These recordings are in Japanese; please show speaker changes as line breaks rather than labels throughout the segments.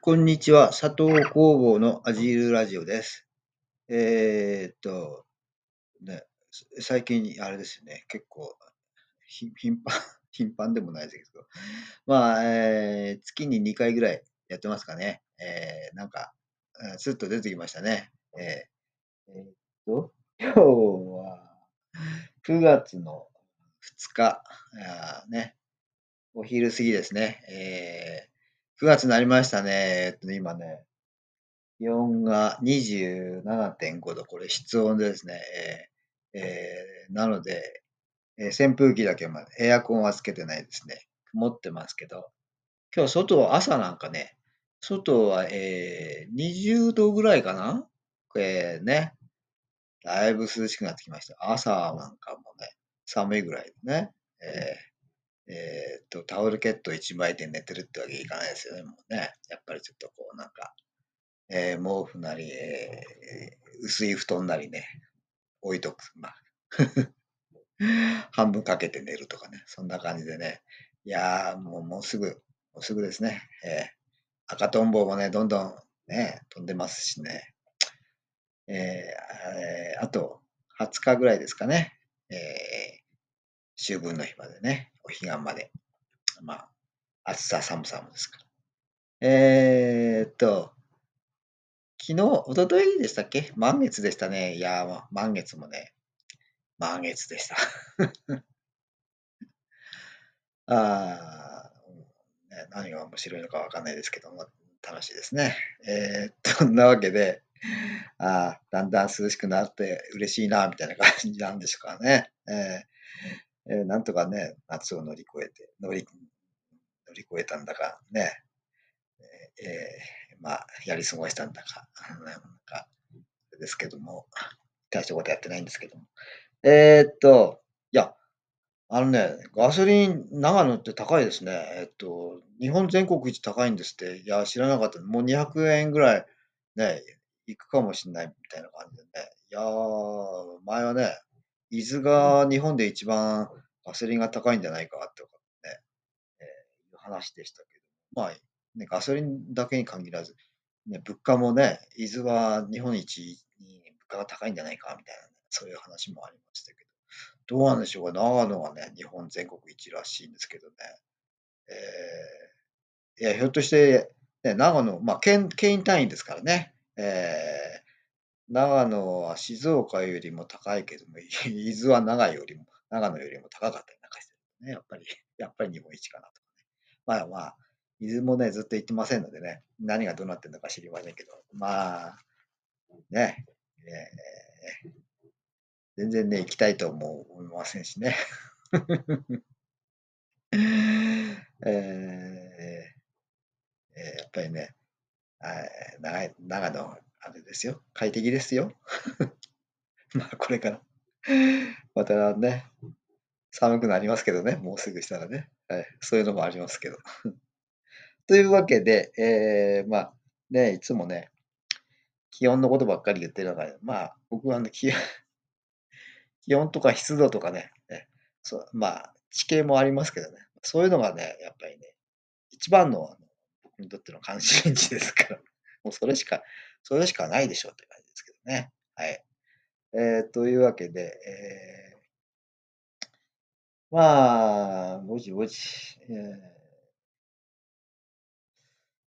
こんにちは。佐藤工房のアジールラジオです。えーっと、ね、最近、あれですよね、結構、頻繁、頻繁でもないですけど、まあ、えー月に2回ぐらいやってますかね。えーなんか、スッと出てきましたね。えーえーっと、今日は9月の2日、あね、お昼過ぎですね。えー9月になりましたね。えっと、今ね、気温が27.5度、これ室温ですね。えーえーなので、えー扇風機だけまで、エアコンはつけてないですね。曇ってますけど、今日外、朝なんかね、外は、えー20度ぐらいかな？これね、だいぶ涼しくなってきました。朝なんかもね、寒いぐらいでね。えーえっと、タオルケット1枚で寝てるってわけいかないですよね、もうね。やっぱりちょっとこう、なんか、えー毛布なり、えー薄い布団なりね、置いとく。まあ、半分かけて寝るとかね、そんな感じでね。いやー、もう、もうすぐ、もうすぐですね。えー赤とんぼもね、どんどんね、飛んでますしね。えーえーあと20日ぐらいですかね。えー秋分の日までね、お彼岸まで。まあ、暑さ寒さもですから。えーっと、昨日、一昨日でしたっけ？満月でしたね。いやー、満月もね、満月でした。あー、ね、何が面白いのかわかんないですけども、楽しいですね。えー、そんなわけで、あだんだん涼しくなって嬉しいな、みたいな感じなんですかね。えーえーなんとかね、夏を乗り越えて、乗り乗り越えたんだか、ね、えーまあ、やり過ごしたんだか、なんか、ですけども、大したことやってないんですけども。えーっと、いや、あのね、ガソリン、長野って高いですね。えっと、日本全国一高いんですって。いや、知らなかった。もう200円ぐらい、ね、行くかもしれないみたいな感じでね。いやー、前はね、伊豆が日本で一番ガソリンが高いんじゃないかってね、えーいう話でしたけど、まあ、ね、ガソリンだけに限らず、ね、物価もね、伊豆は日本一に物価が高いんじゃないかみたいな、ね、そういう話もありましたけど、どうなんでしょうか、長野はね、日本全国一らしいんですけどね、えーいや、ひょっとして、ね、長野、まあ県、県単位ですからね、えー長野は静岡よりも高いけども、伊豆は長野よりも、長野よりも高かったりなんかしてるね、やっぱり、やっぱり日本一かなとかね。まあまあ、伊豆もね、ずっと行ってませんのでね、何がどうなってるのか知りませんけど、まあ、ね、えー全然ね、行きたいとも思いませんしね。えーえーやっぱりね、長い長野、あれですよ、快適ですよ。まあ、これから、またね、寒くなりますけどね、もうすぐしたらね、はい、そういうのもありますけど。というわけで、えーまあ、ね、いつもね、気温のことばっかり言ってるのが、まあ、僕はね、気 気温とか湿度とかね、ねそまあ、地形もありますけどね、そういうのがね、やっぱりね、一番のあの僕にとっての関心事ですから、もうそれしか、それしかないでしょうって感じですけどね。はい。えーというわけで、えーまあ、ぼちぼち、えー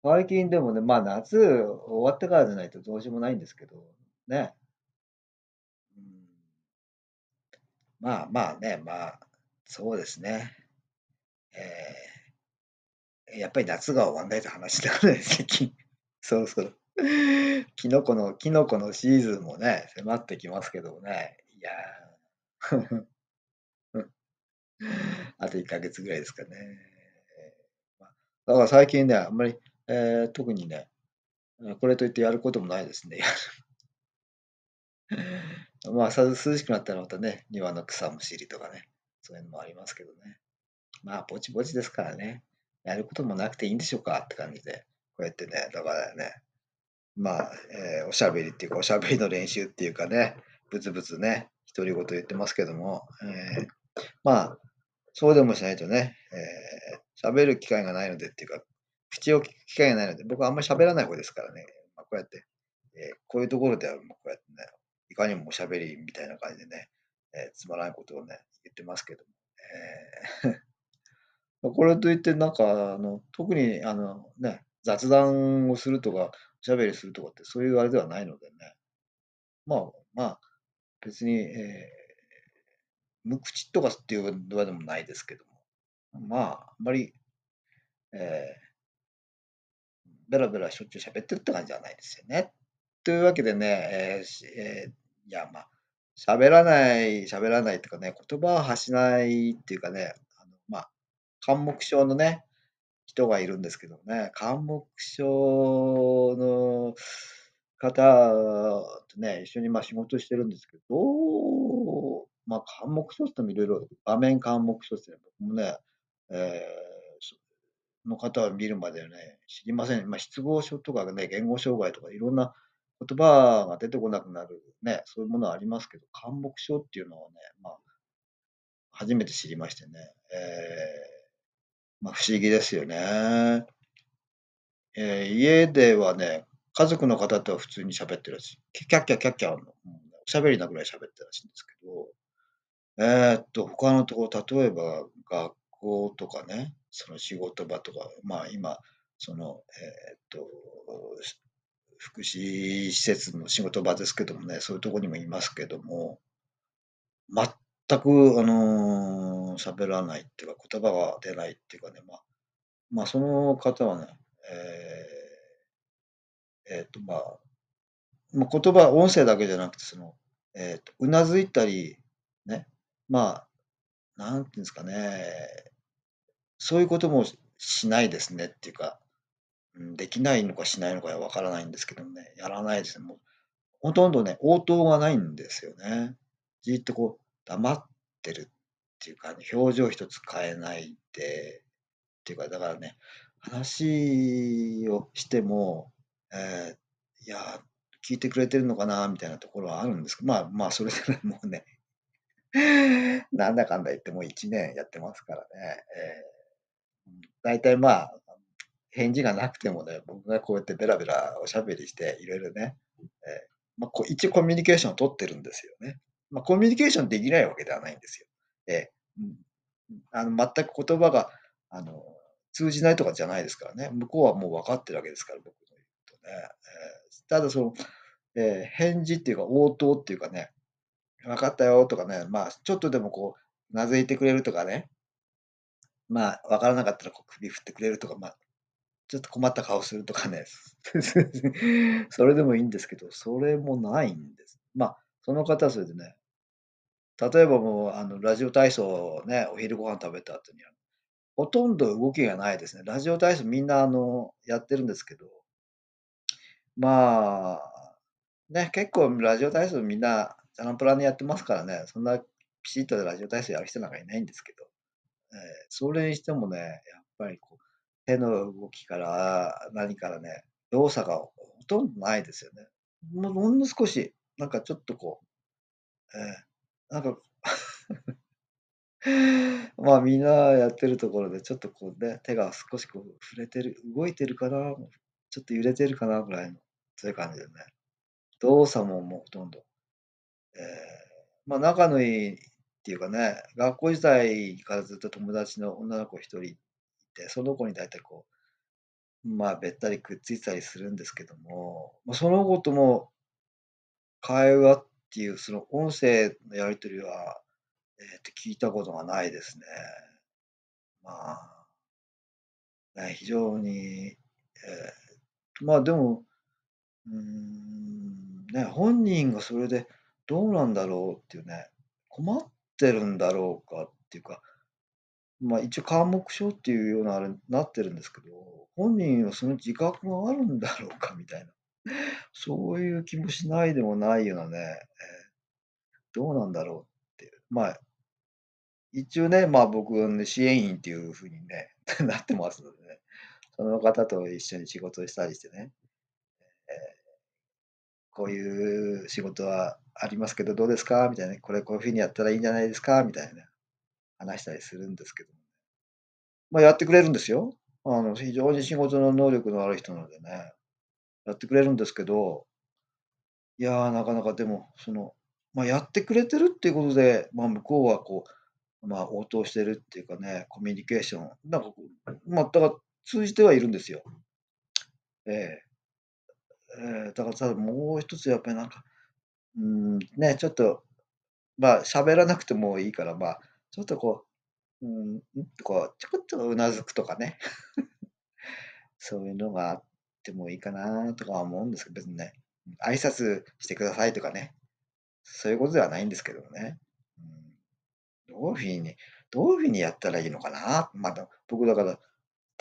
最近でもね、まあ夏終わってからじゃないとどうしようもないんですけど、ね。うん、まあまあね、まあ、そうですね。えーやっぱり夏が終わんないと話だからね、最近。そろそろ。キノコの、キノコのシーズンもね、迫ってきますけどね。いやー あと1ヶ月ぐらいですかね。だから最近ね、あんまり、えー特にね、これといってやることもないですね。まあ、涼しくなったらまたね、庭の草むしりとかね、そういうのもありますけどね。まあ、ぼちぼちですからね、やることもなくていいんでしょうかって感じで、こうやってね、だからね、まあ、えーおしゃべりっていうか、おしゃべりの練習っていうかね、ブツブツね、独り言言ってますけども、えーまあ、そうでもしないとね、えー喋る機会がないのでっていうか、口を聞く機会がないので、僕はあんまり喋らない方ですからね。まあ、こうやって、えー、こういうところでは、こうやってね、いかにもおしゃべりみたいな感じでね、えー、つまらないことをね、言ってますけども。えー これといって、なんか、あの、特に、あの、ね、雑談をするとか、おしゃべりするとかって、そういうあれではないのでね。まあ、まあ、別に、えー、無口とかっていうのでもないですけども。まあ、あんまり、えー、ベラベラしょっちゅう喋ってるって感じじゃないですよね。というわけでね、えーえー、いや、まあ、喋らない、喋らないとかね、言葉を発しないっていうかね、あのまあ、関目症のね、人がいるんですけどね、関目症の方とね、一緒にまあ仕事してるんですけど、まあ、関目症ってもいろいろ、場面関目症って僕もね、えー、の方を見るまでね、知りません。まあ、失語症とかね、言語障害とかいろんな言葉が出てこなくなるね、そういうものはありますけど、関目症っていうのはね、まあ、初めて知りましてね、えー、まあ、不思議ですよね。えー、家ではね、家族の方とは普通に喋ってるし、キャッキャキャッキャ、おしゃべりなぐらい喋ってるらしいんですけど、えー、っと、他のところ、例えば学校とかね、その仕事場とか、まあ今、その、えー、っと、福祉施設の仕事場ですけどもね、そういうところにもいますけども、全全く、あのー、喋らないっていうか、言葉が出ないっていうかね、まあ、まあ、その方はね、えー、えー、と、まあ、まあ、言葉、音声だけじゃなくて、その、えっ、と、うなずいたり、ね、まあ、なんていうんですかね、そういうこともしないですねっていうか、できないのかしないのかはわからないんですけどね、やらないですね。もう、ほとんどね、応答がないんですよね。じっとこう、黙ってるっていうか、ね、表情一つ変えないで、っていうか、だからね、話をしても、えー、いや、聞いてくれてるのかなみたいなところはあるんですけど、まあまあ、それでもうね、なんだかんだ言ってもう1年やってますからね、えー、大体まあ、返事がなくてもね、僕がこうやってベラベラおしゃべりして、いろいろね、えー、まあ、こ一応コミュニケーションを取ってるんですよね。まあ、コミュニケーションできないわけではないんですよ。えー、あの全く言葉があの通じないとかじゃないですからね。向こうはもう分かってるわけですから、僕の言うとね。えー、ただその、えー、返事っていうか応答っていうかね、分かったよとかね、まあちょっとでもこう、なずいてくれるとかね、まあ分からなかったらこう首振ってくれるとか、まあちょっと困った顔するとかね、それでもいいんですけど、それもないんです。まあ、その方はそれでね、例えばもう、あの、ラジオ体操をね、お昼ご飯食べた後には、ほとんど動きがないですね。ラジオ体操みんな、あの、やってるんですけど、まあ、ね、結構ラジオ体操みんな、チャランプラにやってますからね、そんなピシッとラジオ体操やる人なんかいないんですけど、えー、それにしてもね、やっぱりこう、手の動きから何からね、動作がほとんどないですよね。もうほんの少し、なんかちょっとこう、えー、なんか まあみんなやってるところでちょっとこうね、手が少しこう触れてる、動いてるかな、ちょっと揺れてるかなぐらいの、そういう感じでね。動作ももうほとんど。えー、まあ仲のいいっていうかね、学校時代からずっと友達の女の子一人いて、その子に大体こう、まあ、べったりくっついたりするんですけども、まあ、その子とも会話っていう、その音声のやり取りは、えー、と聞いたことがないですね。まあ、ね、非常に、えー、まあでも、うん、ね、本人がそれでどうなんだろうっていうね、困ってるんだろうかっていうか、まあ、一応科目書っていうようなあれになってるんですけど、本人はその自覚があるんだろうかみたいな、そういう気もしないでもないようなね、えどうなんだろうっていう。まあ、一応ね、まあ僕はね、支援員っていう風にね、なってますのでね、その方と一緒に仕事をしたりしてね、えこういう仕事はありますけどどうですか？みたいなね、これこういう風にやったらいいんじゃないですか？みたいな。話したりするんですけど。まあ、やってくれるんですよ。あの、非常に仕事の能力のある人なのでね、やってくれるんですけど、いや、なかなかでも、その、まあ、やってくれてるっていうことで、まあ、向こうはこう、まあ、応答してるっていうかね、コミュニケーション、なんかこう、ま、だから通じてはいるんですよ。ええ。ええ、だからさ、もう一つやっぱりなんか、うん、ね、ちょっと、まあ、喋らなくてもいいから、まあ、ちょっとこう、うん、こう、ちょこっと頷くとかね。そういうのがあってもいいかなとかは思うんですけど、別にね、挨拶してくださいとかね、そういうことではないんですけどね。うん。どういう風にどういう風にやったらいいのかな。まだ、僕だから、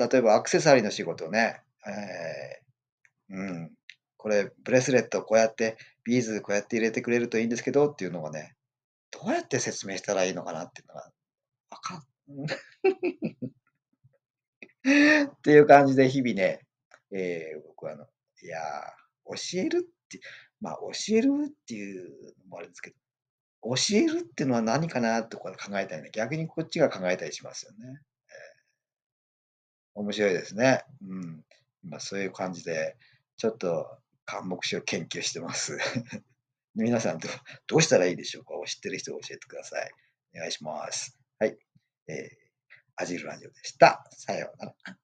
例えばアクセサリーの仕事をね、ええ、うん、これブレスレットこうやって、ビーズこうやって入れてくれるといいんですけどっていうのがね、どうやって説明したらいいのかなっていうのが、わかん っていう感じで日々ね、ええ、僕はあの、いや、教えるって、まあ、教えるっていうのもあれですけど、教えるっていうのは何かなとか考えたりね、逆にこっちが考えたりしますよね。ええ。面白いですね。うん。まあ、そういう感じで、ちょっと関目詞を研究してます。皆さんどどうしたらいいでしょうか？知ってる人は教えてください。お願いします。はい。ええ、アジルラジオでした。さようなら。